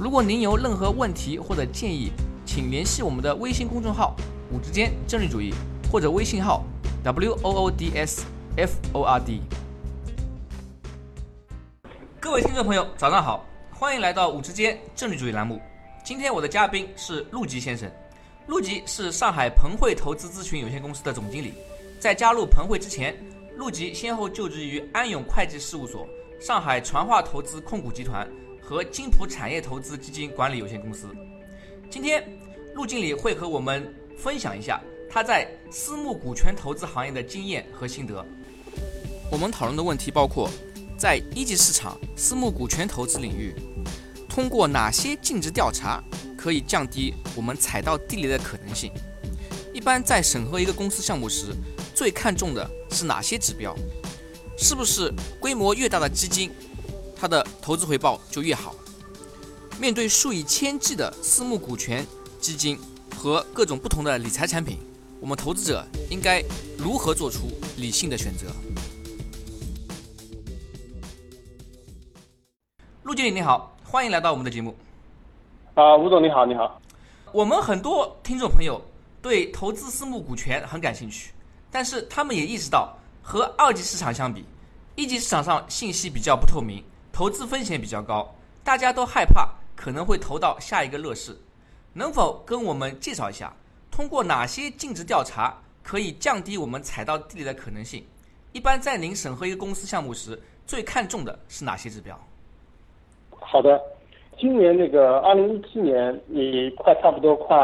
如果您有任何问题或者建议，请联系我们的微信公众号“五之间政治主义”或者微信号 “w o o d s f o r d”。各位听众朋友，早上好，欢迎来到“五之间政治主义”栏目。今天我的嘉宾是陆吉先生。陆吉是上海鹏汇投资咨询有限公司的总经理。在加入鹏汇之前，陆吉先后就职于安永会计事务所、上海传化投资控股集团。和金普产业投资基金管理有限公司。今天，陆经理会和我们分享一下他在私募股权投资行业的经验和心得。我们讨论的问题包括，在一级市场私募股权投资领域，通过哪些尽职调查可以降低我们踩到地雷的可能性？一般在审核一个公司项目时，最看重的是哪些指标？是不是规模越大的基金？它的投资回报就越好。面对数以千计的私募股权基金和各种不同的理财产品，我们投资者应该如何做出理性的选择？陆经理你好，欢迎来到我们的节目。啊，吴总你好，你好。我们很多听众朋友对投资私募股权很感兴趣，但是他们也意识到，和二级市场相比，一级市场上信息比较不透明。投资风险比较高，大家都害怕可能会投到下一个乐视，能否跟我们介绍一下，通过哪些尽职调查可以降低我们踩到地雷的可能性？一般在您审核一个公司项目时，最看重的是哪些指标？好的，今年那个二零一七年也快差不多快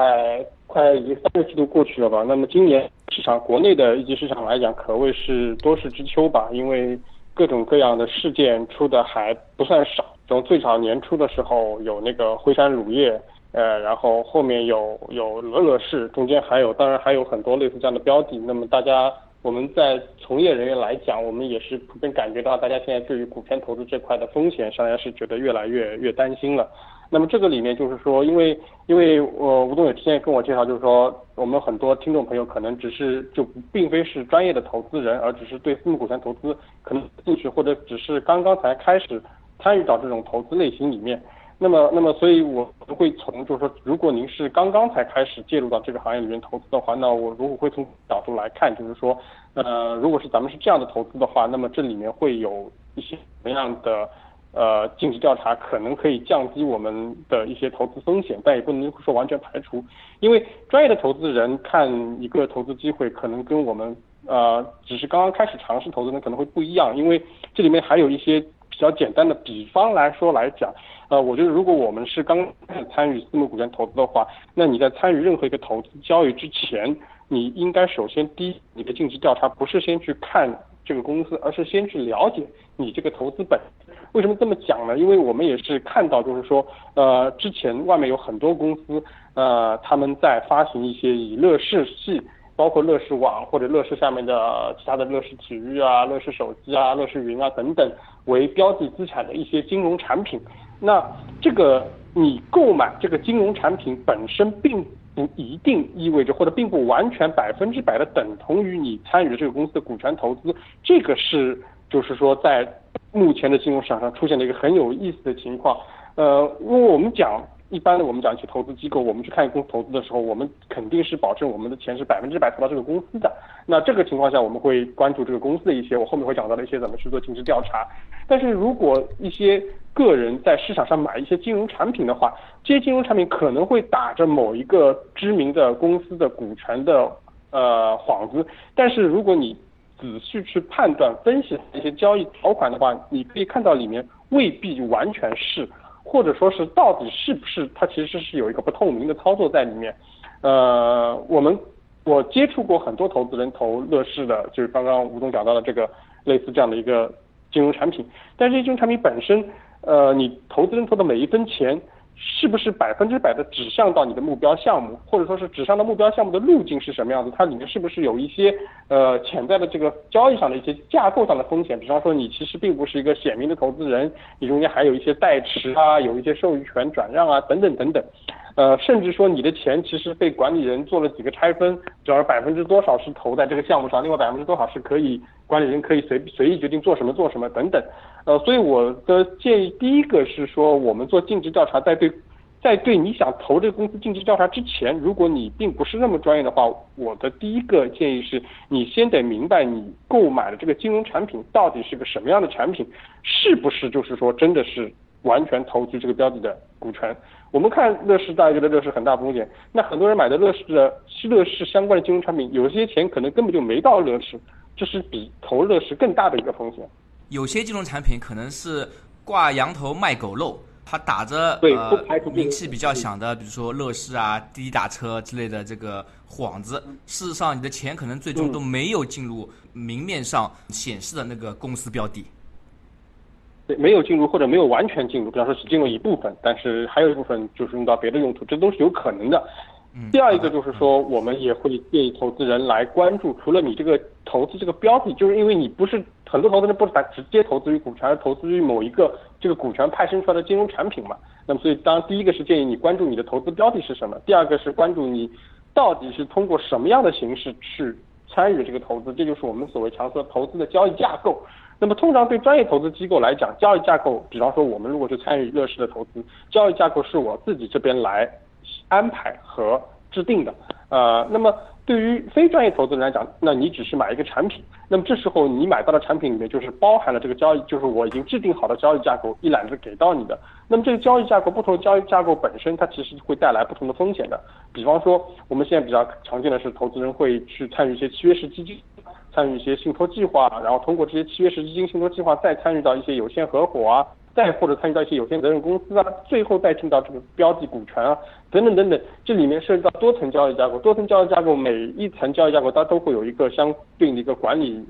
快已经三个季度过去了吧？那么今年市场国内的一级市场来讲，可谓是多事之秋吧，因为。各种各样的事件出的还不算少，从最早年初的时候有那个辉山乳业，呃，然后后面有有乐乐视，中间还有当然还有很多类似这样的标的。那么大家我们在从业人员来讲，我们也是普遍感觉到大家现在对于股权投资这块的风险，上来是觉得越来越越担心了。那么这个里面就是说，因为因为我吴总也之前跟我介绍，就是说我们很多听众朋友可能只是就并非是专业的投资人，而只是对私募股权投资可能兴趣，或者只是刚刚才开始参与到这种投资类型里面。那么那么所以我会从就是说，如果您是刚刚才开始介入到这个行业里面投资的话，那我如果会从角度来看，就是说，呃，如果是咱们是这样的投资的话，那么这里面会有一些什么样的？呃，尽职调查可能可以降低我们的一些投资风险，但也不能说完全排除，因为专业的投资人看一个投资机会，可能跟我们呃只是刚刚开始尝试投资人可能会不一样，因为这里面还有一些比较简单的比方来说来讲，呃，我觉得如果我们是刚参与私募股权投资的话，那你在参与任何一个投资交易之前，你应该首先第一，你的尽职调查不是先去看这个公司，而是先去了解你这个投资本。为什么这么讲呢？因为我们也是看到，就是说，呃，之前外面有很多公司，呃，他们在发行一些以乐视系，包括乐视网或者乐视下面的其他的乐视体育啊、乐视手机啊、乐视云啊等等为标的资产的一些金融产品。那这个你购买这个金融产品本身，并不一定意味着，或者并不完全百分之百的等同于你参与这个公司的股权投资。这个是，就是说在。目前的金融市场上出现了一个很有意思的情况，呃，因为我们讲一般的，我们讲一些投资机构，我们去看公司投资的时候，我们肯定是保证我们的钱是百分之百投到这个公司的。那这个情况下，我们会关注这个公司的一些，我后面会讲到的一些怎么去做尽职调查。但是如果一些个人在市场上买一些金融产品的话，这些金融产品可能会打着某一个知名的公司的股权的呃幌子，但是如果你仔细去判断分析一些交易条款的话，你可以看到里面未必完全是，或者说是到底是不是它其实是有一个不透明的操作在里面。呃，我们我接触过很多投资人投乐视的，就是刚刚吴总讲到的这个类似这样的一个金融产品，但是这种产品本身，呃，你投资人投的每一分钱，是不是百分之百的指向到你的目标项目，或者说是指向的目标项目的路径是什么样子？它里面是不是有一些呃潜在的这个交易上的一些架构上的风险？比方说你其实并不是一个显明的投资人，你中间还有一些代持啊，有一些授予权转让啊等等等等。呃，甚至说你的钱其实被管理人做了几个拆分，主要百分之多少是投在这个项目上，另外百分之多少是可以管理人可以随随意决定做什么做什么等等。呃，所以我的建议第一个是说，我们做尽职调查，在对在对你想投这个公司尽职调查之前，如果你并不是那么专业的话，我的第一个建议是你先得明白你购买的这个金融产品到底是个什么样的产品，是不是就是说真的是完全投资这个标的的股权。我们看乐视，大家觉得乐视很大风险。那很多人买的乐视的乐视相关的金融产品，有些钱可能根本就没到乐视，这是比投乐视更大的一个风险。有些金融产品可能是挂羊头卖狗肉，它打着呃名气比较响的，比如说乐视啊、滴滴打车之类的这个幌子。事实上，你的钱可能最终都没有进入明面上显示的那个公司标的。对，没有进入或者没有完全进入，比方说只进入一部分，但是还有一部分就是用到别的用途，这都是有可能的。第二一个就是说，我们也会建议投资人来关注，除了你这个投资这个标的，就是因为你不是很多投资人不是直接投资于股权，而投资于某一个这个股权派生出来的金融产品嘛。那么所以，当然第一个是建议你关注你的投资标的是什么，第二个是关注你到底是通过什么样的形式去参与这个投资，这就是我们所谓常说投资的交易架构。那么通常对专业投资机构来讲，交易架构，比方说我们如果是参与乐视的投资，交易架构是我自己这边来安排和制定的。呃，那么对于非专业投资人来讲，那你只是买一个产品，那么这时候你买到的产品里面就是包含了这个交易，就是我已经制定好的交易架构一揽子给到你的。那么这个交易架构，不同的交易架构本身它其实会带来不同的风险的。比方说我们现在比较常见的是，投资人会去参与一些契约式基金。参与一些信托计划，然后通过这些契约式基金、信托计划，再参与到一些有限合伙啊，再或者参与到一些有限责任公司啊，最后再进到这个标的股权啊，等等等等，这里面涉及到多层交易架构，多层交易架构每一层交易架构它都会有一个相对应的一个管理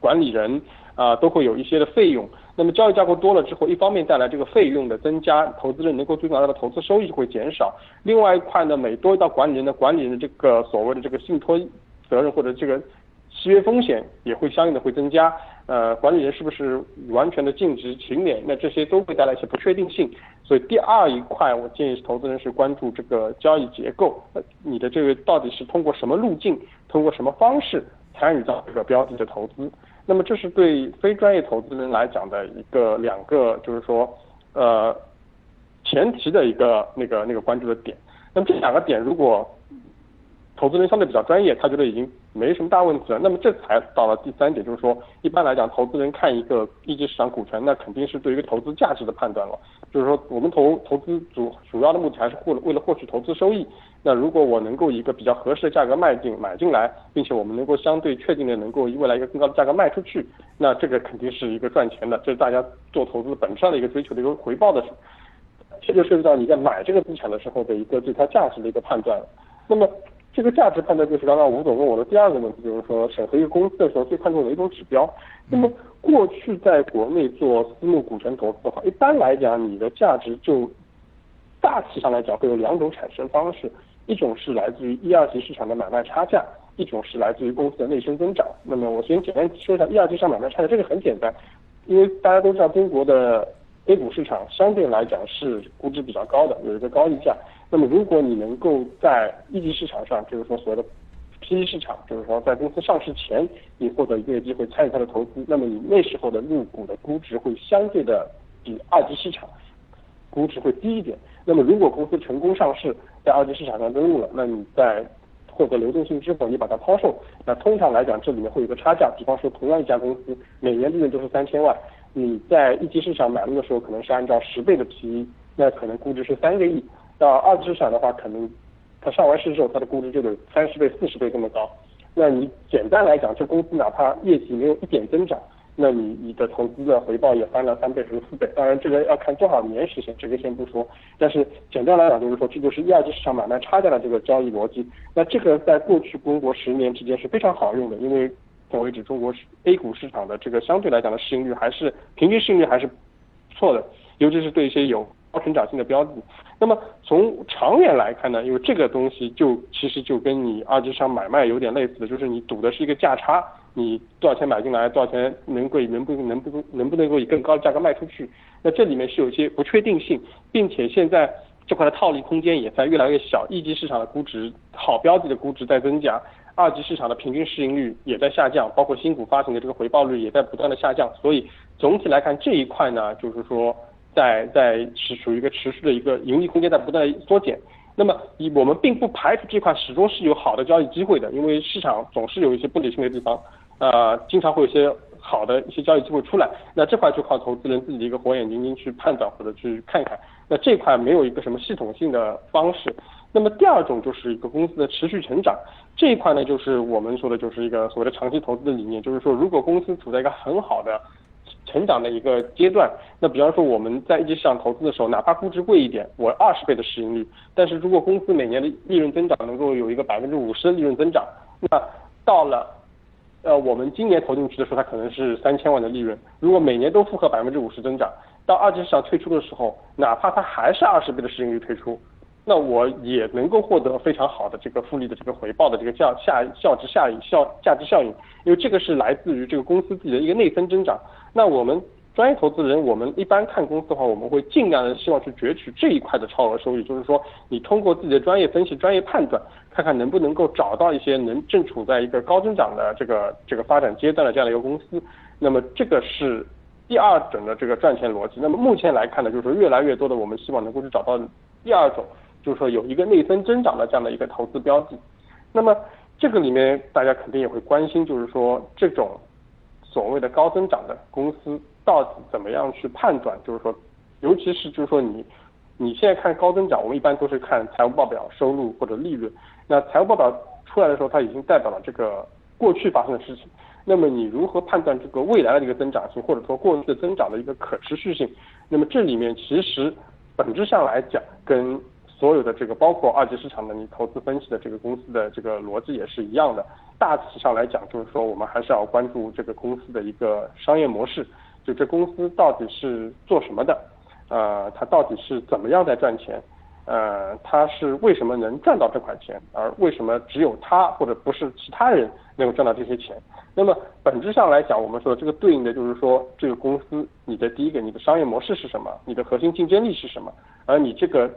管理人啊，都会有一些的费用。那么交易架构多了之后，一方面带来这个费用的增加，投资人能够最终拿到的投资收益会减少；另外一块呢，每多一道管理人的管理人的这个所谓的这个信托责任或者这个。契约风险也会相应的会增加，呃，管理人是不是完全的尽职勤勉？那这些都会带来一些不确定性。所以第二一块，我建议投资人是关注这个交易结构，呃，你的这个到底是通过什么路径，通过什么方式参与到这个标的的投资？那么这是对非专业投资人来讲的一个两个，就是说，呃，前提的一个那个那个关注的点。那么这两个点如果。投资人相对比较专业，他觉得已经没什么大问题了。那么这才到了第三点，就是说，一般来讲，投资人看一个一级市场股权，那肯定是对一个投资价值的判断了。就是说，我们投投资主主要的目的还是获为了获取投资收益。那如果我能够一个比较合适的价格卖进买进来，并且我们能够相对确定的能够以未来一个更高的价格卖出去，那这个肯定是一个赚钱的，这是大家做投资本质上的一个追求的一个回报的。这就涉及到你在买这个资产的时候的一个对它价值的一个判断了。那么。这个价值判断就是刚刚吴总问我的第二个问题，就是说审核一个公司的时候最看重的一种指标。那么过去在国内做私募股权投资的话，一般来讲你的价值就大体上来讲会有两种产生方式，一种是来自于一二级市场的买卖差价，一种是来自于公司的内生增长。那么我先简单说一下一二级市场买卖差价，这个很简单，因为大家都知道中国的 A 股市场相对来讲是估值比较高的，有一个高溢价。那么，如果你能够在一级市场上，就是说所谓的 P E 市场，就是说在公司上市前，你获得一个机会参与它的投资，那么你那时候的入股的估值会相对的比二级市场估值会低一点。那么，如果公司成功上市，在二级市场上登陆了，那你在获得流动性之后，你把它抛售，那通常来讲，这里面会有个差价。比方说，同样一家公司，每年利润都是三千万，你在一级市场买入的时候，可能是按照十倍的 P E，那可能估值是三个亿。到二级市场的话，可能它上完市之后，它的估值就得三十倍、四十倍这么高。那你简单来讲，这公司哪怕业绩没有一点增长，那你你的投资的回报也翻了三倍或者四倍。当然，这个要看多少年实现，这个先不说。但是简单来讲，就是说这就是一二级市场买卖差价的这个交易逻辑。那这个在过去中国十年之间是非常好用的，因为目前为止中国 A 股市场的这个相对来讲的市盈率还是平均市盈率还是不错的，尤其是对一些有高成长性的标的。那么从长远来看呢，因为这个东西就其实就跟你二级市场买卖有点类似的，就是你赌的是一个价差，你多少钱买进来，多少钱能够能不能不能不能够以更高的价格卖出去？那这里面是有一些不确定性，并且现在这块的套利空间也在越来越小，一级市场的估值好标的的估值在增加。二级市场的平均市盈率也在下降，包括新股发行的这个回报率也在不断的下降，所以总体来看这一块呢，就是说在在是属于一个持续的一个盈利空间在不断缩减。那么以我们并不排除这块始终是有好的交易机会的，因为市场总是有一些不理性的地方，呃，经常会有一些好的一些交易机会出来。那这块就靠投资人自己的一个火眼金睛去判断或者去看看。那这块没有一个什么系统性的方式。那么第二种就是一个公司的持续成长。这一块呢，就是我们说的，就是一个所谓的长期投资的理念，就是说，如果公司处在一个很好的成长的一个阶段，那比方说我们在一级市场投资的时候，哪怕估值贵一点，我二十倍的市盈率，但是如果公司每年的利润增长能够有一个百分之五十的利润增长，那到了呃我们今年投进去的时候，它可能是三千万的利润，如果每年都复合百分之五十增长，到二级市场退出的时候，哪怕它还是二十倍的市盈率退出。那我也能够获得非常好的这个复利的这个回报的这个效下效值效应效价值效应，因为这个是来自于这个公司自己的一个内生增长。那我们专业投资人，我们一般看公司的话，我们会尽量的希望去攫取这一块的超额收益，就是说你通过自己的专业分析、专业判断，看看能不能够找到一些能正处在一个高增长的这个这个发展阶段的这样的一个公司。那么这个是第二种的这个赚钱逻辑。那么目前来看呢，就是说越来越多的我们希望能够去找到第二种。就是说有一个内生增长的这样的一个投资标的，那么这个里面大家肯定也会关心，就是说这种所谓的高增长的公司到底怎么样去判断？就是说，尤其是就是说你你现在看高增长，我们一般都是看财务报表、收入或者利润。那财务报表出来的时候，它已经代表了这个过去发生的事情。那么你如何判断这个未来的这个增长性，或者说过去的增长的一个可持续性？那么这里面其实本质上来讲跟所有的这个包括二级市场的你投资分析的这个公司的这个逻辑也是一样的。大体上来讲，就是说我们还是要关注这个公司的一个商业模式，就这公司到底是做什么的，呃，它到底是怎么样在赚钱，呃，它是为什么能赚到这块钱，而为什么只有它或者不是其他人能够赚到这些钱？那么本质上来讲，我们说这个对应的就是说这个公司你的第一个你的商业模式是什么，你的核心竞争力是什么，而你这个。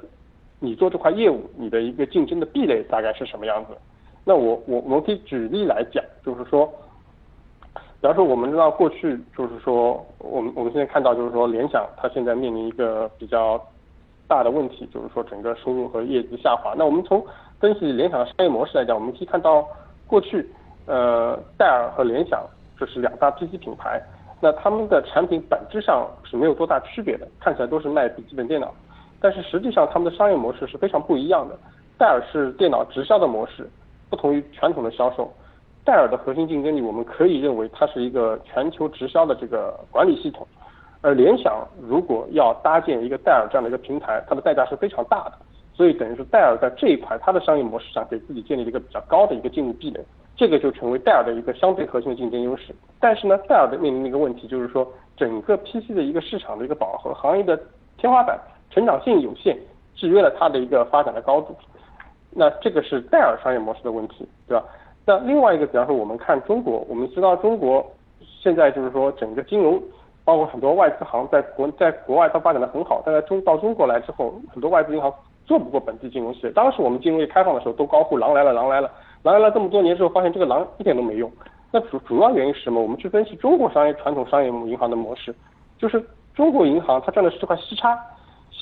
你做这块业务，你的一个竞争的壁垒大概是什么样子？那我我我们可以举例来讲，就是说，比方说我们知道过去就是说，我们我们现在看到就是说，联想它现在面临一个比较大的问题，就是说整个收入和业绩下滑。那我们从分析联想的商业模式来讲，我们可以看到过去呃戴尔和联想这是两大 PC 品牌，那他们的产品本质上是没有多大区别的，看起来都是卖笔记本电脑。但是实际上，他们的商业模式是非常不一样的。戴尔是电脑直销的模式，不同于传统的销售。戴尔的核心竞争力，我们可以认为它是一个全球直销的这个管理系统。而联想如果要搭建一个戴尔这样的一个平台，它的代价是非常大的。所以等于是戴尔在这一块，它的商业模式上给自己建立了一个比较高的一个进入壁垒，这个就成为戴尔的一个相对核心的竞争优势。但是呢，戴尔的面临的一个问题就是说，整个 PC 的一个市场的一个饱和，行业的天花板。成长性有限，制约了它的一个发展的高度。那这个是戴尔商业模式的问题，对吧？那另外一个，比方说我们看中国，我们知道中国现在就是说整个金融，包括很多外资行在国在国外都发展的很好，但在中到中国来之后，很多外资银行做不过本地金融企业。当时我们金融业开放的时候，都高呼“狼来了，狼来了，狼来了”。这么多年之后，发现这个狼一点都没用。那主主要原因是什么？我们去分析中国商业传统商业银行的模式，就是中国银行它赚的是这块息差。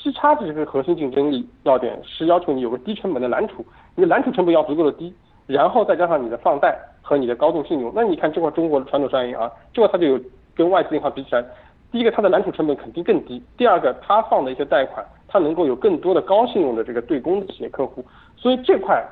息差的这个核心竞争力要点是要求你有个低成本的蓝储，你的蓝储成本要足够的低，然后再加上你的放贷和你的高度信用，那你看这块中国的传统商业银行，这块它就有跟外资银行比起来，第一个它的蓝储成本肯定更低，第二个它放的一些贷款，它能够有更多的高信用的这个对公的企业客户，所以这块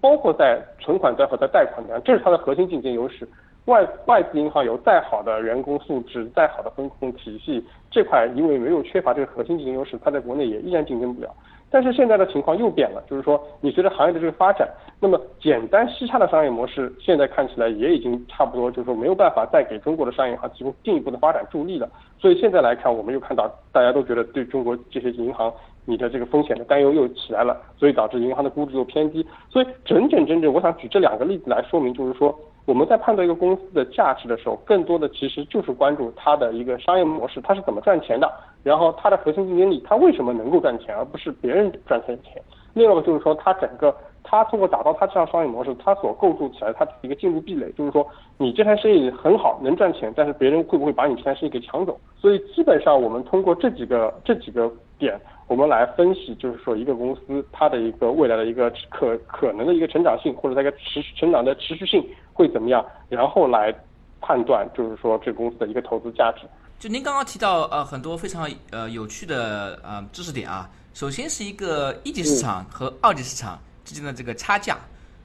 包括在存款端和在贷款端，这是它的核心竞争优势。外外资银行有再好的员工素质、再好的风控体系，这块因为没有缺乏这个核心竞争优势，它在国内也依然竞争不了。但是现在的情况又变了，就是说，你随着行业的这个发展，那么简单稀差的商业模式，现在看起来也已经差不多，就是说没有办法再给中国的商业银行提供进一步的发展助力了。所以现在来看，我们又看到大家都觉得对中国这些银行，你的这个风险的担忧又起来了，所以导致银行的估值又偏低。所以整整整整，我想举这两个例子来说明，就是说。我们在判断一个公司的价值的时候，更多的其实就是关注它的一个商业模式，它是怎么赚钱的，然后它的核心竞争力，它为什么能够赚钱，而不是别人赚钱的钱。另外一个就是说，它整个他通过打造他这样商业模式，他所构筑起来他一个进入壁垒，就是说你这台生意很好，能赚钱，但是别人会不会把你这台生意给抢走？所以基本上我们通过这几个这几个点。我们来分析，就是说一个公司它的一个未来的一个可可能的一个成长性，或者它一个持续成长的持续性会怎么样，然后来判断，就是说这公司的一个投资价值。就您刚刚提到呃很多非常呃有趣的呃知识点啊，首先是一个一级市场和二级市场之间的这个差价，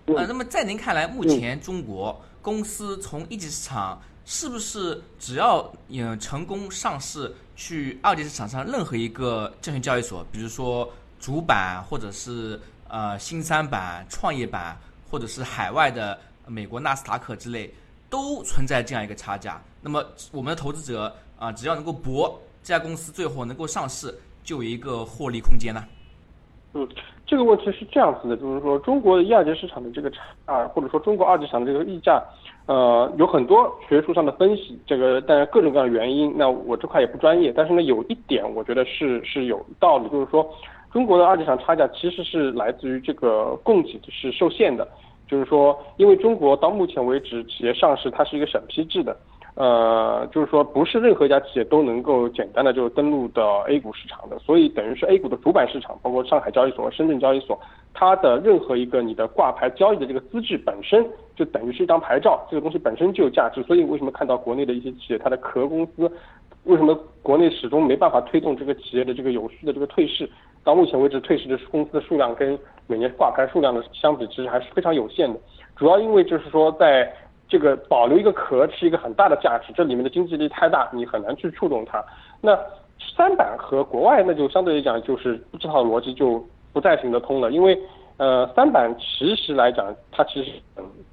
呃，那么在您看来，目前中国公司从一级市场是不是只要嗯成功上市？去二级市场上任何一个证券交易所，比如说主板，或者是呃新三板、创业板，或者是海外的美国纳斯达克之类，都存在这样一个差价。那么我们的投资者啊，只要能够博这家公司最后能够上市，就有一个获利空间呢。嗯，这个问题是这样子的，就是说中国的一二级市场的这个差，或者说中国二级市场的这个溢价。呃，有很多学术上的分析，这个当然各种各样的原因，那我这块也不专业，但是呢，有一点我觉得是是有道理，就是说，中国的二级市场差价其实是来自于这个供给是受限的，就是说，因为中国到目前为止企业上市它是一个审批制的。呃，就是说，不是任何一家企业都能够简单的就登陆到 A 股市场的，所以等于是 A 股的主板市场，包括上海交易所、深圳交易所，它的任何一个你的挂牌交易的这个资质本身就等于是一张牌照，这个东西本身就有价值。所以为什么看到国内的一些企业，它的壳公司，为什么国内始终没办法推动这个企业的这个有序的这个退市？到目前为止，退市的公司的数量跟每年挂牌数量的相比，其实还是非常有限的。主要因为就是说在这个保留一个壳是一个很大的价值，这里面的经济力太大，你很难去触动它。那三板和国外那就相对来讲就是这套逻辑就不再行得通了，因为呃三板其实来讲它其实是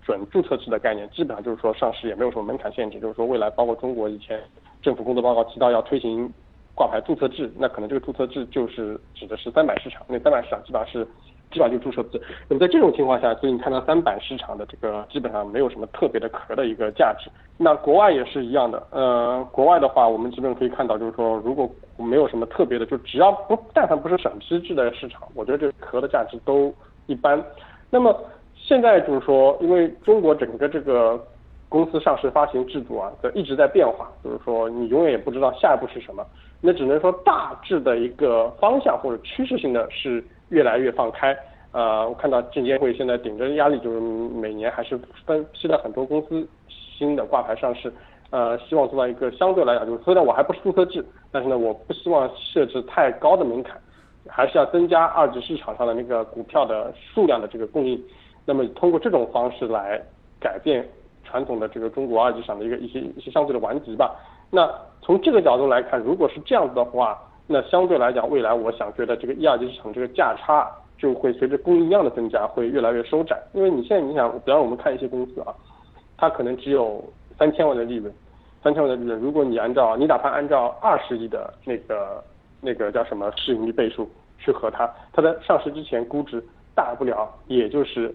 准注册制的概念，基本上就是说上市也没有什么门槛限制，就是说未来包括中国以前政府工作报告提到要推行挂牌注册制，那可能这个注册制就是指的是三板市场，那三板市场基本上是。基本上就注册制。那么在这种情况下，所以你看到三板市场的这个基本上没有什么特别的壳的一个价值。那国外也是一样的。呃，国外的话，我们基本可以看到，就是说如果没有什么特别的，就只要不但凡不是审批制的市场，我觉得这个壳的价值都一般。那么现在就是说，因为中国整个这个公司上市发行制度啊，在一直在变化，就是说你永远也不知道下一步是什么。那只能说大致的一个方向或者趋势性的是。越来越放开，呃，我看到证监会现在顶着压力，就是每年还是分批的很多公司新的挂牌上市，呃，希望做到一个相对来讲，就是虽然我还不是注册制，但是呢，我不希望设置太高的门槛，还是要增加二级市场上的那个股票的数量的这个供应，那么通过这种方式来改变传统的这个中国二级市场的一个一些一些相对的顽疾吧。那从这个角度来看，如果是这样子的话。那相对来讲，未来我想觉得这个一二级市场这个价差就会随着供应量的增加会越来越收窄，因为你现在你想，比方我们看一些公司啊，它可能只有三千万的利润，三千万的利润，如果你按照你哪怕按照二十亿的那个那个叫什么市盈率倍数去和它，它在上市之前估值大不了也就是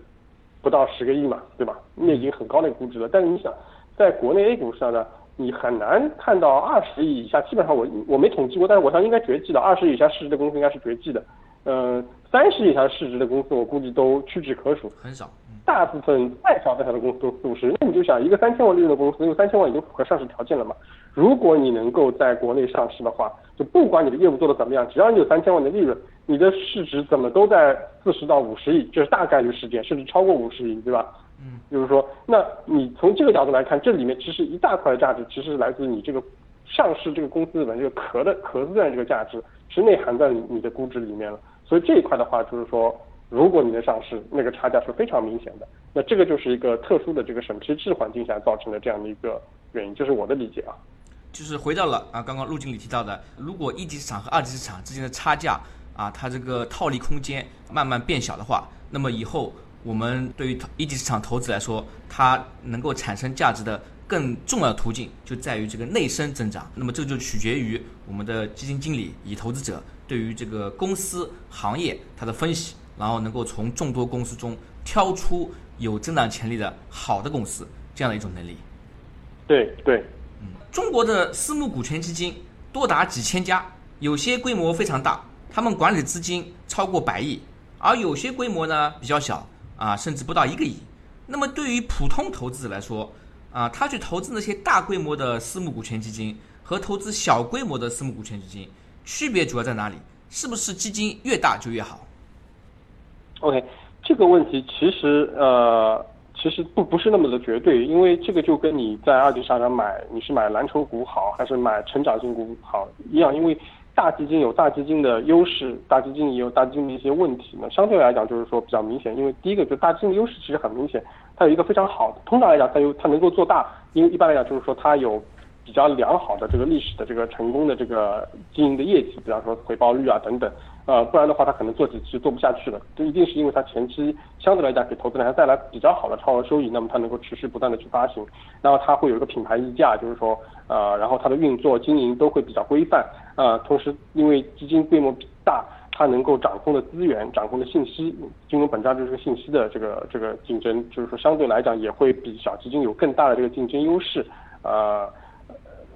不到十个亿嘛，对吧？那已经很高的估值了。但是你想，在国内 A 股上呢？你很难看到二十亿以下，基本上我我没统计过，但是我想应该绝迹的。二十亿以下市值的公司应该是绝迹的。嗯，三十亿以下市值的公司，我估计都屈指可数，很少。大部分再小再小的公司都四五十。那你就想，一个三千万利润的公司，因为三千万已经符合上市条件了嘛。如果你能够在国内上市的话，就不管你的业务做得怎么样，只要你有三千万的利润，你的市值怎么都在四十到五十亿，这是大概率事件，甚至超过五十亿，对吧？嗯，就是说，那你从这个角度来看，这里面其实一大块的价值，其实来自你这个上市这个公司的这个壳的壳子的这个价值，是内含在你的估值里面了。所以这一块的话，就是说，如果你能上市，那个差价是非常明显的。那这个就是一个特殊的这个审批制环境下造成的这样的一个原因，这是我的理解啊。就是回到了啊，刚刚陆经理提到的，如果一级市场和二级市场之间的差价啊，它这个套利空间慢慢变小的话，那么以后我们对于一级市场投资来说，它能够产生价值的更重要的途径就在于这个内生增长。那么这就取决于我们的基金经理以投资者对于这个公司行业它的分析，然后能够从众多公司中挑出有增长潜力的好的公司这样的一种能力。对对。嗯中国的私募股权基金多达几千家，有些规模非常大，他们管理资金超过百亿，而有些规模呢比较小啊，甚至不到一个亿。那么对于普通投资者来说，啊，他去投资那些大规模的私募股权基金和投资小规模的私募股权基金，区别主要在哪里？是不是基金越大就越好？OK，这个问题其实呃。其实不不是那么的绝对，因为这个就跟你在二级市场买你是买蓝筹股好还是买成长性股好一样，因为大基金有大基金的优势，大基金也有大基金的一些问题。呢相对来讲就是说比较明显，因为第一个就大基金的优势其实很明显，它有一个非常好的，通常来讲它有它能够做大，因为一般来讲就是说它有比较良好的这个历史的这个成功的这个经营的业绩，比方说回报率啊等等。呃，不然的话，他可能做几期做不下去了。这一定是因为他前期相对来讲给投资人还带来比较好的超额收益，那么他能够持续不断的去发行，然后他会有一个品牌溢价，就是说，呃，然后它的运作经营都会比较规范，呃，同时因为基金规模大，它能够掌控的资源、掌控的信息，金融本质上就是个信息的这个这个竞争，就是说相对来讲也会比小基金有更大的这个竞争优势，呃。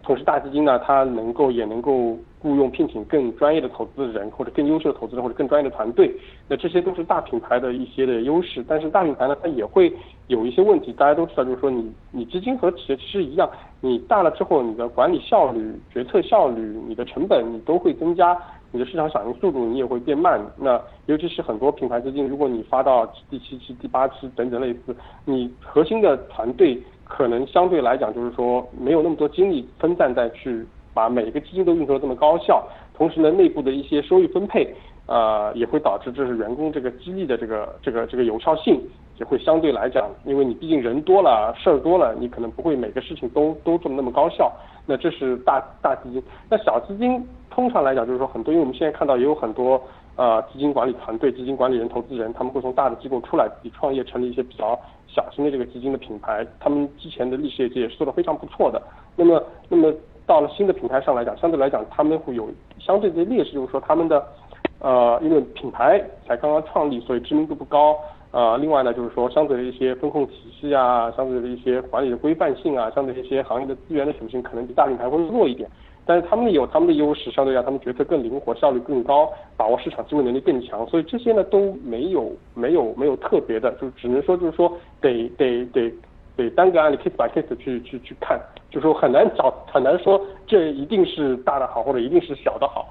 同时，大基金呢，它能够也能够雇佣聘请更专业的投资人，或者更优秀的投资人，或者更专业的团队。那这些都是大品牌的一些的优势。但是大品牌呢，它也会有一些问题。大家都知道，就是说你你资金和企业其实一样，你大了之后，你的管理效率、决策效率、你的成本你都会增加，你的市场响应速度你也会变慢。那尤其是很多品牌资金，如果你发到第七期、第八期等等类似，你核心的团队。可能相对来讲，就是说没有那么多精力分散在去把每一个基金都运作的这么高效，同时呢，内部的一些收益分配，呃，也会导致这是员工这个激励的这个这个这个有效性也会相对来讲，因为你毕竟人多了，事儿多了，你可能不会每个事情都都做的那么高效。那这是大大基金，那小基金通常来讲就是说很多，因为我们现在看到也有很多。呃，基金管理团队、基金管理人、投资人，他们会从大的机构出来，自己创业，成立一些比较小型的这个基金的品牌。他们之前的历史业绩也是做得非常不错的。那么，那么到了新的平台上来讲，相对来讲，他们会有相对的劣势，就是说他们的呃，因为品牌才刚刚创立，所以知名度不高。呃，另外呢，就是说相对的一些风控体系啊，相对的一些管理的规范性啊，相对一些行业的资源的属性，可能比大品牌会弱一点。但是他们有他们的优势，相对来讲，他们决策更灵活，效率更高，把握市场机会能力更强，所以这些呢都没有没有没有特别的，就只能说就是说得得得得单个案例 case by case 去去去看，就说很难找很难说这一定是大的好或者一定是小的好。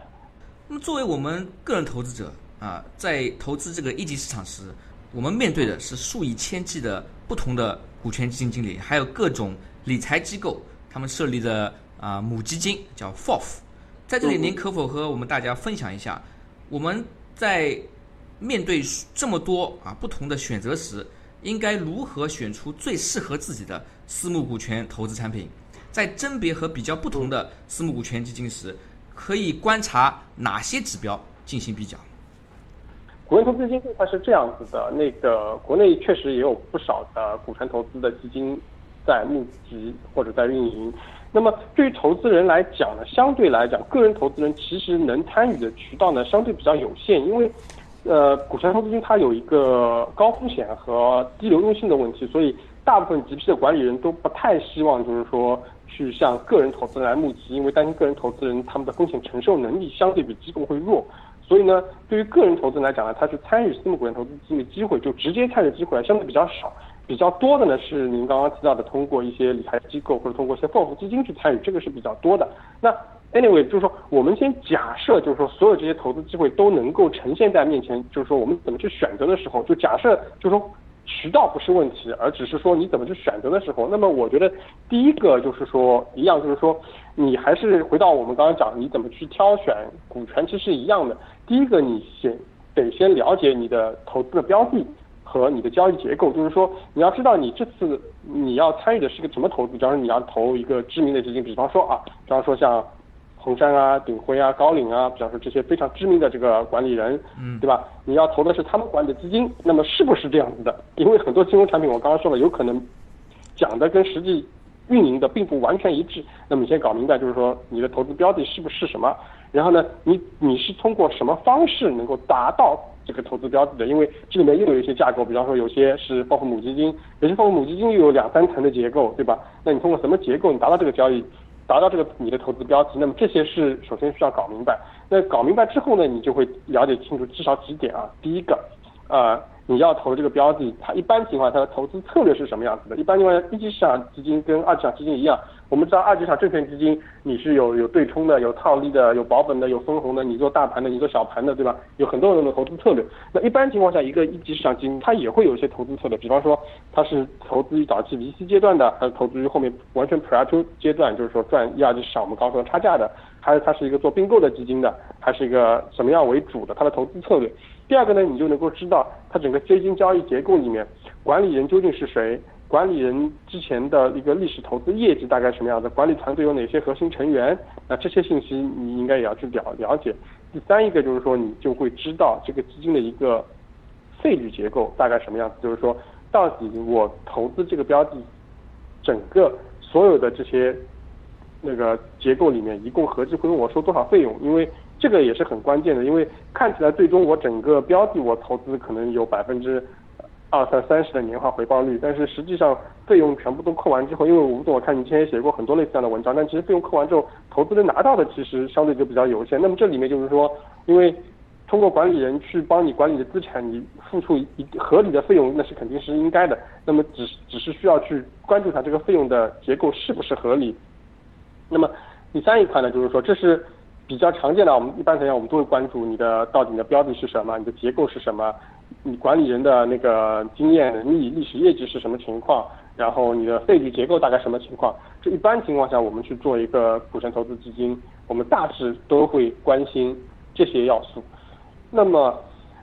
那么作为我们个人投资者啊，在投资这个一级市场时，我们面对的是数以千计的不同的股权基金经理，还有各种理财机构，他们设立的。啊，母基金叫 FOF，在这里您可否和我们大家分享一下，我们在面对这么多啊不同的选择时，应该如何选出最适合自己的私募股权投资产品？在甄别和比较不同的私募股权基金时，可以观察哪些指标进行比较？股权投资基金它是这样子的，那个国内确实也有不少的股权投资的基金在募集或者在运营。那么对于投资人来讲呢，相对来讲，个人投资人其实能参与的渠道呢相对比较有限，因为，呃，股权投资金它有一个高风险和低流动性的问题，所以大部分 GP 的管理人都不太希望就是说去向个人投资人来募集，因为担心个人投资人他们的风险承受能力相对比机构会弱，所以呢，对于个人投资来讲呢，他去参与私募股权投资基金的机会就直接参与机会相对比较少。比较多的呢是您刚刚提到的，通过一些理财机构或者通过一些 FOF 基金去参与，这个是比较多的。那 anyway 就是说，我们先假设就是说，所有这些投资机会都能够呈现在面前，就是说我们怎么去选择的时候，就假设就是说渠道不是问题，而只是说你怎么去选择的时候，那么我觉得第一个就是说一样，就是说你还是回到我们刚刚讲，你怎么去挑选股权，其实是一样的。第一个你先。得先了解你的投资的标的和你的交易结构，就是说你要知道你这次你要参与的是个什么投资，假如你要投一个知名的基金，比方说啊，比方说像。红杉啊、鼎晖啊、高瓴啊，比方说这些非常知名的这个管理人，嗯，对吧？你要投的是他们管理的基金，那么是不是这样子的？因为很多金融产品，我刚刚说了，有可能讲的跟实际运营的并不完全一致。那么你先搞明白，就是说你的投资标的是不是什么？然后呢，你你是通过什么方式能够达到这个投资标的的？因为这里面又有一些架构，比方说有些是包括母基金，有些包括母基金又有两三层的结构，对吧？那你通过什么结构，你达到这个交易？达到这个你的投资标的，那么这些是首先需要搞明白。那搞明白之后呢，你就会了解清楚至少几点啊。第一个，呃，你要投这个标的，它一般情况它的投资策略是什么样子的？一般情况下，一级市场基金跟二级市场基金一样。我们知道二级市场证券基金你是有有对冲的，有套利的，有保本的，有分红的，你做大盘的，你做小盘的，对吧？有很多种的投资策略。那一般情况下，一个一级市场基金它也会有一些投资策略，比方说它是投资于早期 VC 阶段的，还是投资于后面完全 Pre-IPO 阶段，就是说赚一二级市场我们刚说差价的，还是它是一个做并购的基金的，还是一个什么样为主的它的投资策略。第二个呢，你就能够知道它整个基金交易结构里面管理人究竟是谁。管理人之前的一个历史投资业绩大概什么样的？管理团队有哪些核心成员？那这些信息你应该也要去了了解。第三一个就是说，你就会知道这个基金的一个费率结构大概什么样子。就是说，到底我投资这个标的，整个所有的这些那个结构里面，一共合计会我收多少费用？因为这个也是很关键的。因为看起来最终我整个标的我投资可能有百分之。二三三十的年化回报率，但是实际上费用全部都扣完之后，因为吴总我看你之前写过很多类似这样的文章，但其实费用扣完之后，投资人拿到的其实相对就比较有限。那么这里面就是说，因为通过管理人去帮你管理的资产，你付出一合理的费用，那是肯定是应该的。那么只只是需要去关注它这个费用的结构是不是合理。那么第三一块呢，就是说这是比较常见的，我们一般来讲我们都会关注你的到底你的标的是什么，你的结构是什么。你管理人的那个经验能力、历史业绩是什么情况？然后你的费率结构大概什么情况？这一般情况下，我们去做一个股权投资基金，我们大致都会关心这些要素。那么，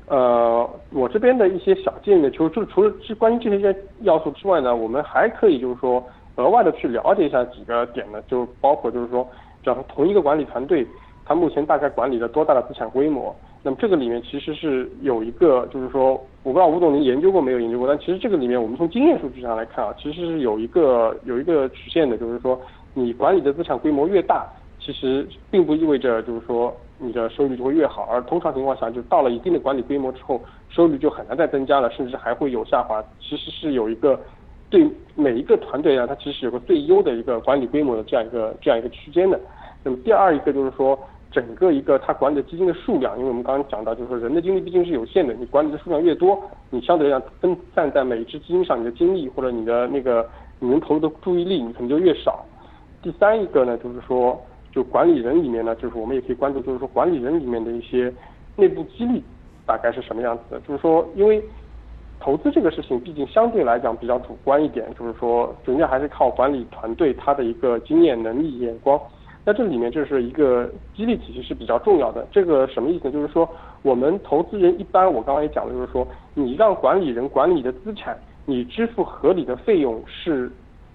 呃，我这边的一些小建议，就就除了是关于这些要素之外呢，我们还可以就是说额外的去了解一下几个点呢，就包括就是说，假如同一个管理团队，他目前大概管理了多大的资产规模？那么这个里面其实是有一个，就是说，我不知道吴总您研究过没有研究过，但其实这个里面我们从经验数据上来看啊，其实是有一个有一个曲线的，就是说你管理的资产规模越大，其实并不意味着就是说你的收益就会越好，而通常情况下，就到了一定的管理规模之后，收益就很难再增加了，甚至还会有下滑。其实是有一个对每一个团队啊，它其实有个最优的一个管理规模的这样一个这样一个区间的。那么第二一个就是说。整个一个他管理的基金的数量，因为我们刚刚讲到，就是说人的精力毕竟是有限的，你管理的数量越多，你相对来讲分散在每一只基金上，你的精力或者你的那个你能投入的注意力，你可能就越少。第三一个呢，就是说，就管理人里面呢，就是我们也可以关注，就是说管理人里面的一些内部激励大概是什么样子的。就是说，因为投资这个事情，毕竟相对来讲比较主观一点，就是说，人家还是靠管理团队他的一个经验、能力、眼光。那这里面就是一个激励体系是比较重要的。这个什么意思？就是说，我们投资人一般，我刚刚也讲了，就是说，你让管理人管理你的资产，你支付合理的费用是，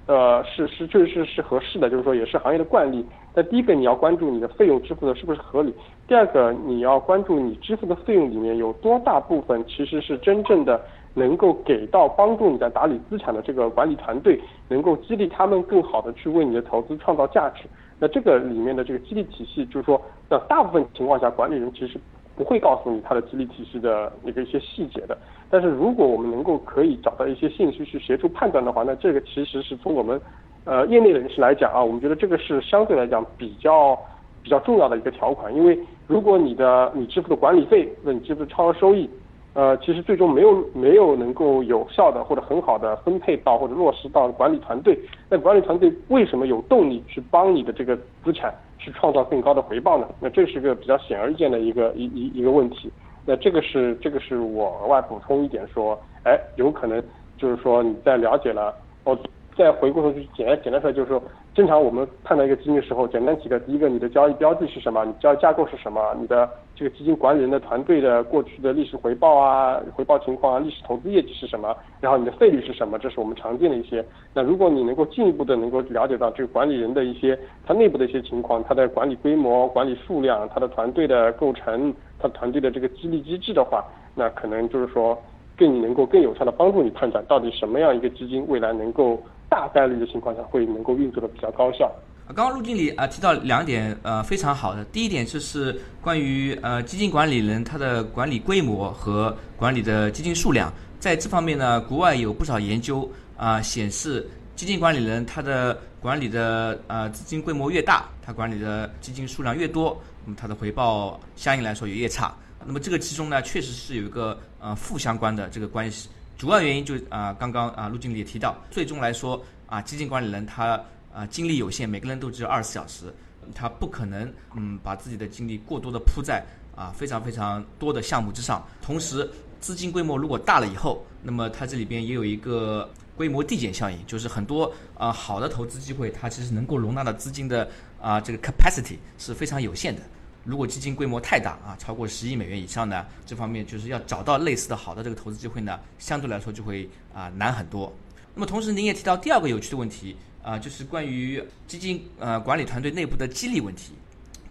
呃，是是确实是是合适的，就是说也是行业的惯例。那第一个你要关注你的费用支付的是不是合理，第二个你要关注你支付的费用里面有多大部分其实是真正的能够给到帮助你在打理资产的这个管理团队，能够激励他们更好的去为你的投资创造价值。那这个里面的这个激励体系，就是说，那大部分情况下，管理人其实不会告诉你他的激励体系的那个一些细节的。但是如果我们能够可以找到一些信息去协助判断的话，那这个其实是从我们呃业内人士来讲啊，我们觉得这个是相对来讲比较比较重要的一个条款。因为如果你的你支付的管理费，那你支付的超额收益。呃，其实最终没有没有能够有效的或者很好的分配到或者落实到管理团队。那管理团队为什么有动力去帮你的这个资产去创造更高的回报呢？那这是个比较显而易见的一个一一一个问题。那这个是这个是我额外补充一点说，哎，有可能就是说你在了解了，哦再回过头去简单简单说，就是说正常我们判断一个基金的时候，简单几个，第一个你的交易标的是什么，你交易架构是什么，你的这个基金管理人的团队的过去的历史回报啊、回报情况啊、历史投资业绩是什么，然后你的费率是什么，这是我们常见的一些。那如果你能够进一步的能够了解到这个管理人的一些他内部的一些情况，他的管理规模、管理数量、他的团队的构成、他团队的这个激励机制的话，那可能就是说更能够更有效的帮助你判断到底什么样一个基金未来能够。大概率的情况下会能够运作的比较高效。刚刚陆经理啊提到两点呃非常好的，第一点就是关于呃基金管理人他的管理规模和管理的基金数量，在这方面呢，国外有不少研究啊显示，基金管理人他的管理的呃资金规模越大，他管理的基金数量越多，那么他的回报相应来说也越差。那么这个其中呢，确实是有一个呃负相关的这个关系。主要原因就啊，刚刚啊，陆经理也提到，最终来说啊，基金管理人他啊精力有限，每个人都只有二十四小时，他不可能嗯把自己的精力过多的铺在啊非常非常多的项目之上。同时，资金规模如果大了以后，那么它这里边也有一个规模递减效应，就是很多啊好的投资机会，它其实能够容纳的资金的啊这个 capacity 是非常有限的。如果基金规模太大啊，超过十亿美元以上呢，这方面就是要找到类似的好的这个投资机会呢，相对来说就会啊难很多。那么同时您也提到第二个有趣的问题啊，就是关于基金呃管理团队内部的激励问题。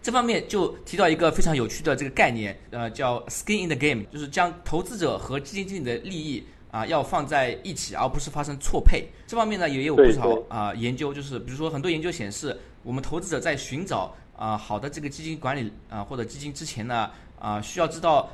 这方面就提到一个非常有趣的这个概念，呃，叫 skin in the game，就是将投资者和基金经理的利益啊要放在一起，而不是发生错配。这方面呢也有不少啊研究，就是比如说很多研究显示，我们投资者在寻找。啊，好的，这个基金管理啊，或者基金之前呢，啊，需要知道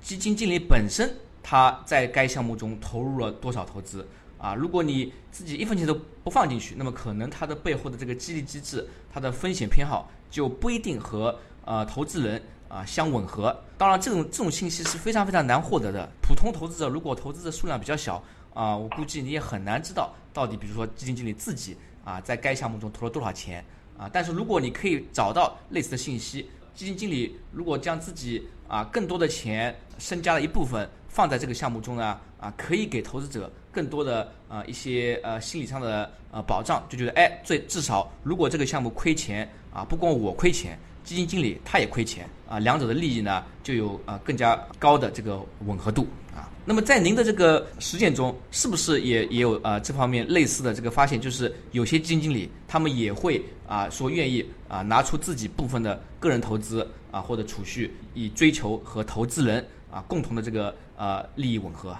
基金经理本身他在该项目中投入了多少投资啊。如果你自己一分钱都不放进去，那么可能它的背后的这个激励机制，它的风险偏好就不一定和呃投资人啊相吻合。当然，这种这种信息是非常非常难获得的。普通投资者如果投资的数量比较小啊，我估计你也很难知道到底，比如说基金经理自己啊在该项目中投了多少钱。啊，但是如果你可以找到类似的信息，基金经理如果将自己啊更多的钱身家的一部分放在这个项目中呢，啊，可以给投资者更多的啊一些呃心理上的呃保障，就觉得哎，最至少如果这个项目亏钱啊，不光我亏钱，基金经理他也亏钱啊，两者的利益呢就有啊更加高的这个吻合度啊。那么在您的这个实践中，是不是也也有啊这方面类似的这个发现？就是有些基金经理他们也会啊说愿意啊拿出自己部分的个人投资啊或者储蓄，以追求和投资人啊共同的这个呃利益吻合。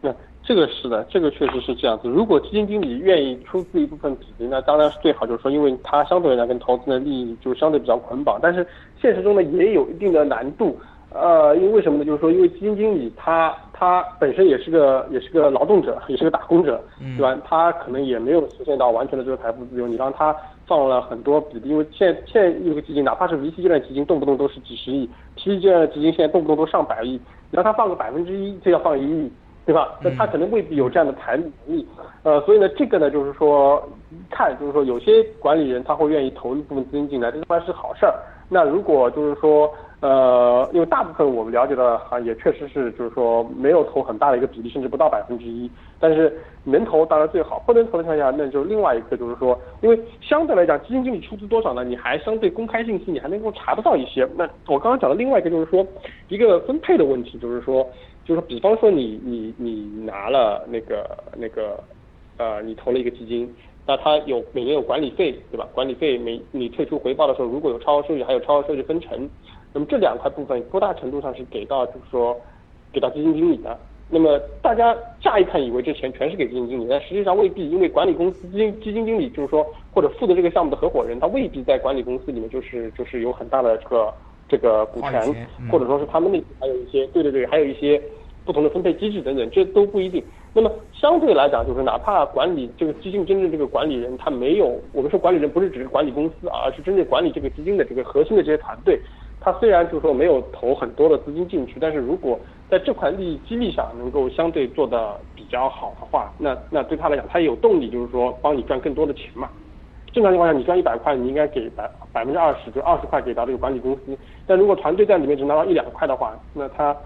那这个是的，这个确实是这样子。如果基金经理愿意出资一部分比例，那当然是最好，就是说，因为他相对来讲跟投资人的利益就相对比较捆绑。但是现实中呢，也有一定的难度。呃，因为什么呢？就是说，因为基金经理他他本身也是个也是个劳动者，也是个打工者，对吧？他可能也没有实现到完全的这个财富自由。你让他放了很多比例，因为现现在一个基金，哪怕是 VC 阶段基金，动不动都是几十亿；P 阶段基金现在动不动都上百亿。你让他放个百分之一，就要放一亿，对吧？那他可能未必有这样的财力能力。呃，所以呢，这个呢，就是说看，就是说有些管理人他会愿意投一部分资金进来，这当然是好事儿。那如果就是说。呃，因为大部分我们了解的行业确实是，就是说没有投很大的一个比例，甚至不到百分之一。但是能投当然最好，不能投的情况下，那就另外一个就是说，因为相对来讲，基金经理出资多少呢？你还相对公开信息，你还能够查得到一些。那我刚刚讲的另外一个就是说，一个分配的问题，就是说，就是比方说你你你拿了那个那个，呃，你投了一个基金，那它有每年有管理费，对吧？管理费每你退出回报的时候，如果有超额收益，还有超额收益分成。那么这两块部分多大程度上是给到，就是说给到基金经理的？那么大家乍一看以为这钱全是给基金经理，但实际上未必，因为管理公司基金基金经理就是说或者负责这个项目的合伙人，他未必在管理公司里面就是就是有很大的这个这个股权，或者说是他们那还有一些对对对，还有一些不同的分配机制等等，这都不一定。那么相对来讲，就是哪怕管理这个基金真正这个管理人他没有，我们说管理人不是只是管理公司，而是真正管理这个基金的这个核心的这些团队。他虽然就是说没有投很多的资金进去，但是如果在这块利益激励上能够相对做的比较好的话，那那对他来讲，他有动力，就是说帮你赚更多的钱嘛。正常情况下，你赚一百块，你应该给百百分之二十，就二十块给到这个管理公司。但如果团队在里面只拿到一两块的话，那他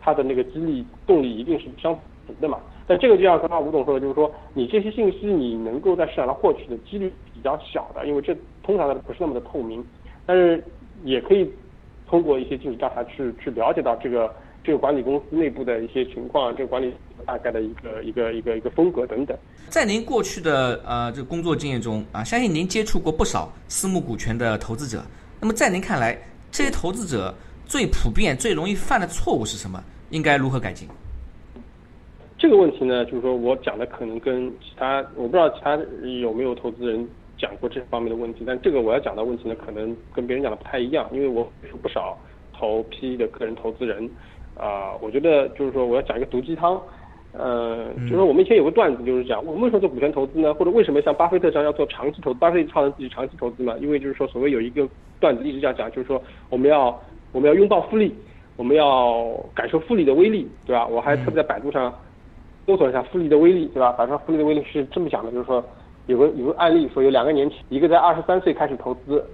他的那个激励动力一定是相行的嘛。但这个就像刚刚吴总说的，就是说你这些信息你能够在市场上获取的几率比较小的，因为这通常的不是那么的透明。但是也可以通过一些尽职调查去去了解到这个这个管理公司内部的一些情况，这个管理大概的一个一个一个一个风格等等。在您过去的呃这个工作经验中啊，相信您接触过不少私募股权的投资者。那么在您看来，这些投资者最普遍、最容易犯的错误是什么？应该如何改进？这个问题呢，就是说我讲的可能跟其他我不知道其他有没有投资人。讲过这方面的问题，但这个我要讲的问题呢，可能跟别人讲的不太一样，因为我有不少投 P 的个人投资人，啊，我觉得就是说我要讲一个毒鸡汤，呃，就是说我们以前有个段子，就是讲我们为什么做股权投资呢？或者为什么像巴菲特这样要做长期投资？巴菲特创造自己长期投资嘛？因为就是说所谓有一个段子一直这样讲，就是说我们要我们要拥抱复利，我们要感受复利的威力，对吧？我还特别在百度上搜索一下复利的威力，对吧？反正复利的威力是这么讲的，就是说。有个有个案例说，有两个年轻，一个在二十三岁开始投资，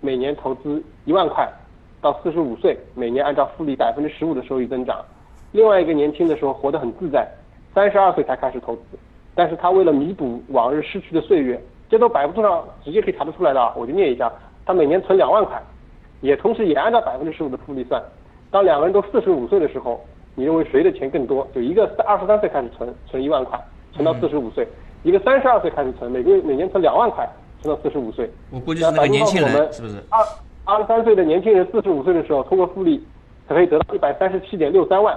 每年投资一万块，到四十五岁，每年按照复利百分之十五的收益增长；另外一个年轻的时候活得很自在，三十二岁才开始投资，但是他为了弥补往日失去的岁月，这都百度上直接可以查得出来的，我就念一下，他每年存两万块，也同时也按照百分之十五的复利算。当两个人都四十五岁的时候，你认为谁的钱更多？就一个二十三岁开始存，存一万块，存到四十五岁。一个三十二岁开始存，每个月每年存两万块，存到四十五岁。我估计是那个年轻人，是不是？二二十三岁的年轻人，四十五岁的时候通过复利，才可以得到一百三十七点六三万，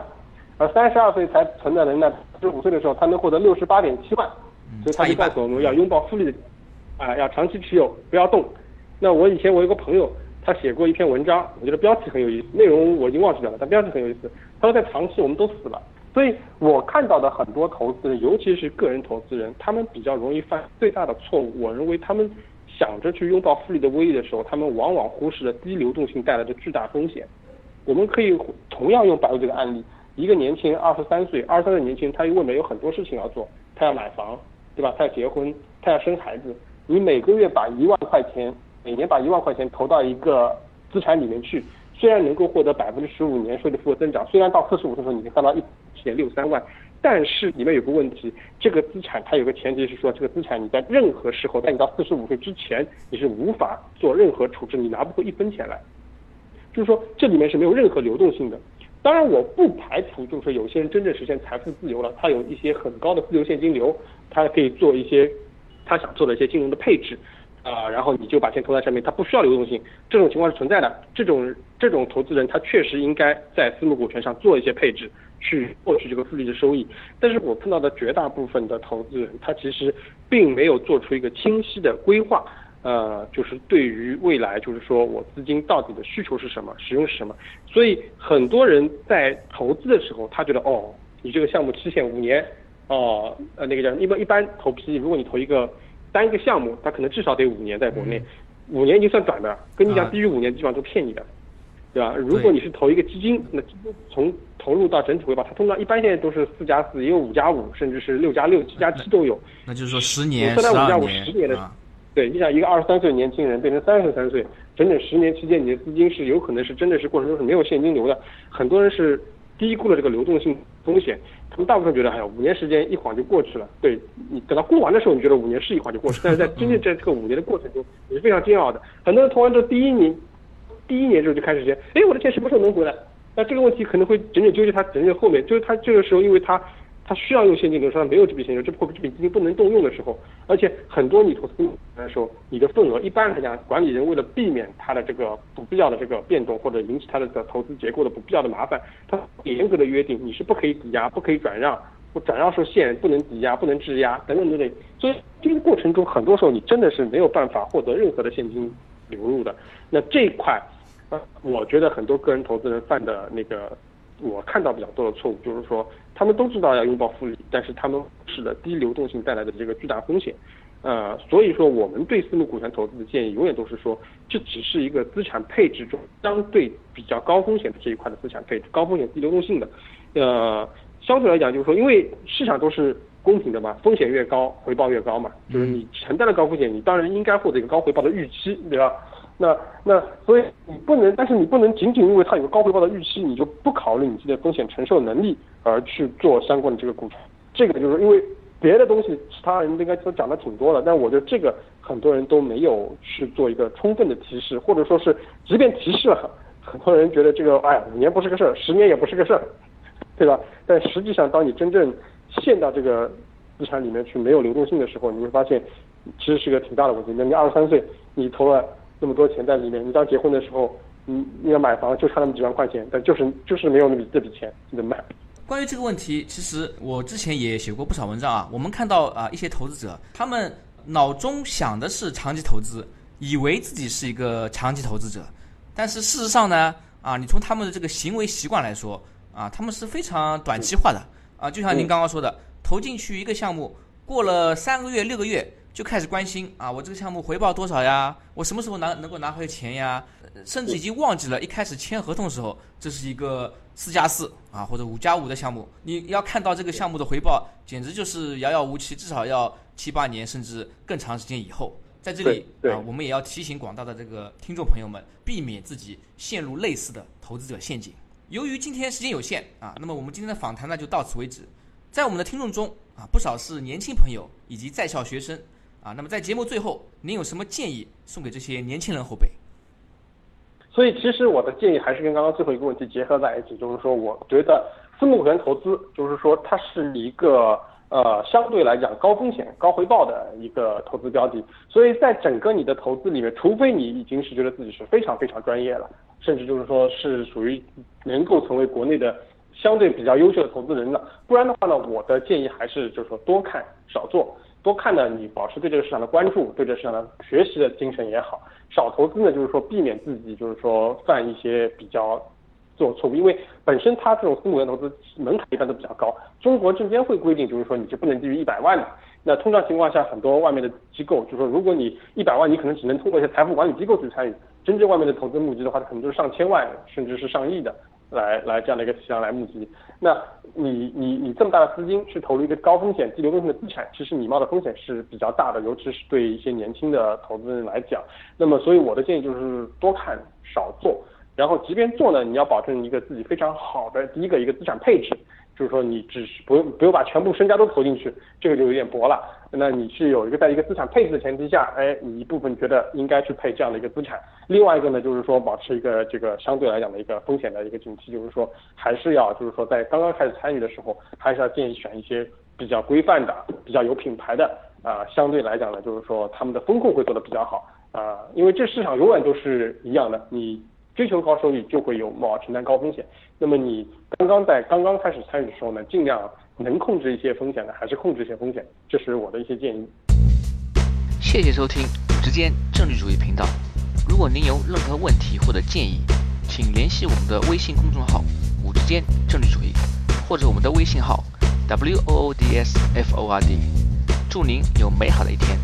而三十二岁才存的人呢，四十五岁的时候他能获得六十八点七万。所以他就告诉我们要拥抱复利的，啊，要长期持有，不要动。那我以前我有个朋友，他写过一篇文章，我觉得标题很有意思，内容我已经忘记掉了，但标题很有意思。他说在长期我们都死了。所以我看到的很多投资人，尤其是个人投资人，他们比较容易犯最大的错误。我认为他们想着去拥抱复利的威力的时候，他们往往忽视了低流动性带来的巨大风险。我们可以同样用百度这个案例，一个年轻人二十三岁，二十三岁年轻人，他未来有很多事情要做，他要买房，对吧？他要结婚，他要生孩子。你每个月把一万块钱，每年把一万块钱投到一个资产里面去。虽然能够获得百分之十五年税的复合增长，虽然到四十五岁的时候你能赚到一点六三万，但是里面有个问题，这个资产它有个前提是说，这个资产你在任何时候，在你到四十五岁之前，你是无法做任何处置，你拿不出一分钱来，就是说这里面是没有任何流动性的。当然，我不排除就是说有些人真正实现财富自由了，他有一些很高的自由现金流，他可以做一些他想做的一些金融的配置。啊，然后你就把钱投在上面，他不需要流动性，这种情况是存在的。这种这种投资人，他确实应该在私募股权上做一些配置，去获取这个复利的收益。但是我碰到的绝大部分的投资人，他其实并没有做出一个清晰的规划，呃，就是对于未来，就是说我资金到底的需求是什么，使用是什么。所以很多人在投资的时候，他觉得哦，你这个项目期限五年，哦，呃，那个叫一般一般投批，如果你投一个。单个项目，它可能至少得五年在国内，五年已经算短的，跟你讲低于五年基本上都骗你的，对吧？如果你是投一个基金，那基金从投入到整体回报，它通常一般现在都是四加四，也有五加五，甚至是六加六、七加七都有。那就是说十年、十二年的，对，你想一个二十三岁年轻人变成三十三岁，整整十年期间，你的资金是有可能是真的是过程中是没有现金流的，很多人是低估了这个流动性风险。他们大部分觉得，哎呀，五年时间一晃就过去了。对你等到过完的时候，你觉得五年是一晃就过去，但是在真正在这个五年的过程中，你是非常煎熬的。很多人投完之后，第一年，第一年之后就开始觉得，哎，我的钱什么时候能回来？那这个问题可能会整整纠结他整整后面，就是他这个时候，因为他。他需要用现金流，他没有这笔现金流，这或这笔资金不能动用的时候，而且很多你投资的时候，你的份额一般来讲，管理人为了避免他的这个不必要的这个变动或者引起他的投资结构的不必要的麻烦，他严格的约定你是不可以抵押、不可以转让，或转让受限，不能抵押、不能质押等等等等。所以这个过程中，很多时候你真的是没有办法获得任何的现金流入的。那这一块，呃，我觉得很多个人投资人犯的那个。我看到比较多的错误就是说，他们都知道要拥抱复利，但是他们是的低流动性带来的这个巨大风险，呃，所以说我们对私募股权投资的建议永远都是说，这只是一个资产配置中相对比较高风险的这一块的资产配置，高风险低流动性的，呃，相对来讲就是说，因为市场都是公平的嘛，风险越高回报越高嘛，就是你承担了高风险，你当然应该获得一个高回报的预期，对吧？那那所以你不能，但是你不能仅仅因为它有个高回报的预期，你就不考虑你自己的风险承受能力而去做相关的这个股权。这个就是因为别的东西，其他人应该都讲的挺多的，但我觉得这个很多人都没有去做一个充分的提示，或者说是即便提示了，很多人觉得这个哎呀五年不是个事儿，十年也不是个事儿，对吧？但实际上，当你真正陷到这个资产里面去没有流动性的时候，你会发现其实是个挺大的问题。那你二十三岁，你投了。那么多钱在里面，你当结婚的时候，你你要买房就差那么几万块钱，但就是就是没有那笔这笔钱，你怎么买？关于这个问题，其实我之前也写过不少文章啊。我们看到啊，一些投资者他们脑中想的是长期投资，以为自己是一个长期投资者，但是事实上呢，啊，你从他们的这个行为习惯来说，啊，他们是非常短期化的啊。就像您刚刚说的，投进去一个项目，过了三个月、六个月。就开始关心啊，我这个项目回报多少呀？我什么时候拿能够拿回钱呀？甚至已经忘记了一开始签合同时候，这是一个四加四啊或者五加五的项目。你要看到这个项目的回报，简直就是遥遥无期，至少要七八年甚至更长时间以后。在这里啊，我们也要提醒广大的这个听众朋友们，避免自己陷入类似的投资者陷阱。由于今天时间有限啊，那么我们今天的访谈呢就到此为止。在我们的听众中啊，不少是年轻朋友以及在校学生。啊，那么在节目最后，您有什么建议送给这些年轻人后辈？所以，其实我的建议还是跟刚刚最后一个问题结合在一起，就是说，我觉得私募股权投资，就是说，它是一个呃相对来讲高风险高回报的一个投资标的。所以在整个你的投资里面，除非你已经是觉得自己是非常非常专业了，甚至就是说是属于能够成为国内的相对比较优秀的投资人了，不然的话呢，我的建议还是就是说多看少做。多看呢，你保持对这个市场的关注，对这市场的学习的精神也好；少投资呢，就是说避免自己就是说犯一些比较做错误，因为本身它这种私募的投资门槛一般都比较高。中国证监会规定就是说你就不能低于一百万的。那通常情况下，很多外面的机构就是说，如果你一百万，你可能只能通过一些财富管理机构去参与。真正外面的投资募集的话，它可能都是上千万，甚至是上亿的。来来这样的一个体量来募集，那你你你这么大的资金去投入一个高风险低流动性的资产，其实你冒的风险是比较大的，尤其是对一些年轻的投资人来讲。那么，所以我的建议就是多看少做，然后即便做呢，你要保证一个自己非常好的第一个一个资产配置。就是说，你只是不用不用把全部身家都投进去，这个就有点薄了。那你是有一个在一个资产配置的前提下，哎，你一部分觉得应该去配这样的一个资产。另外一个呢，就是说保持一个这个相对来讲的一个风险的一个警惕，就是说还是要就是说在刚刚开始参与的时候，还是要建议选一些比较规范的、比较有品牌的啊。相对来讲呢，就是说他们的风控会做得比较好啊，因为这市场永远都是一样的，你。追求高收益就会有冒承担高风险。那么你刚刚在刚刚开始参与的时候呢，尽量能控制一些风险的，还是控制一些风险。这是我的一些建议。谢谢收听五之间政治主义频道。如果您有任何问题或者建议，请联系我们的微信公众号“五之间政治主义”，或者我们的微信号 “w o o d s f o r d”。祝您有美好的一天。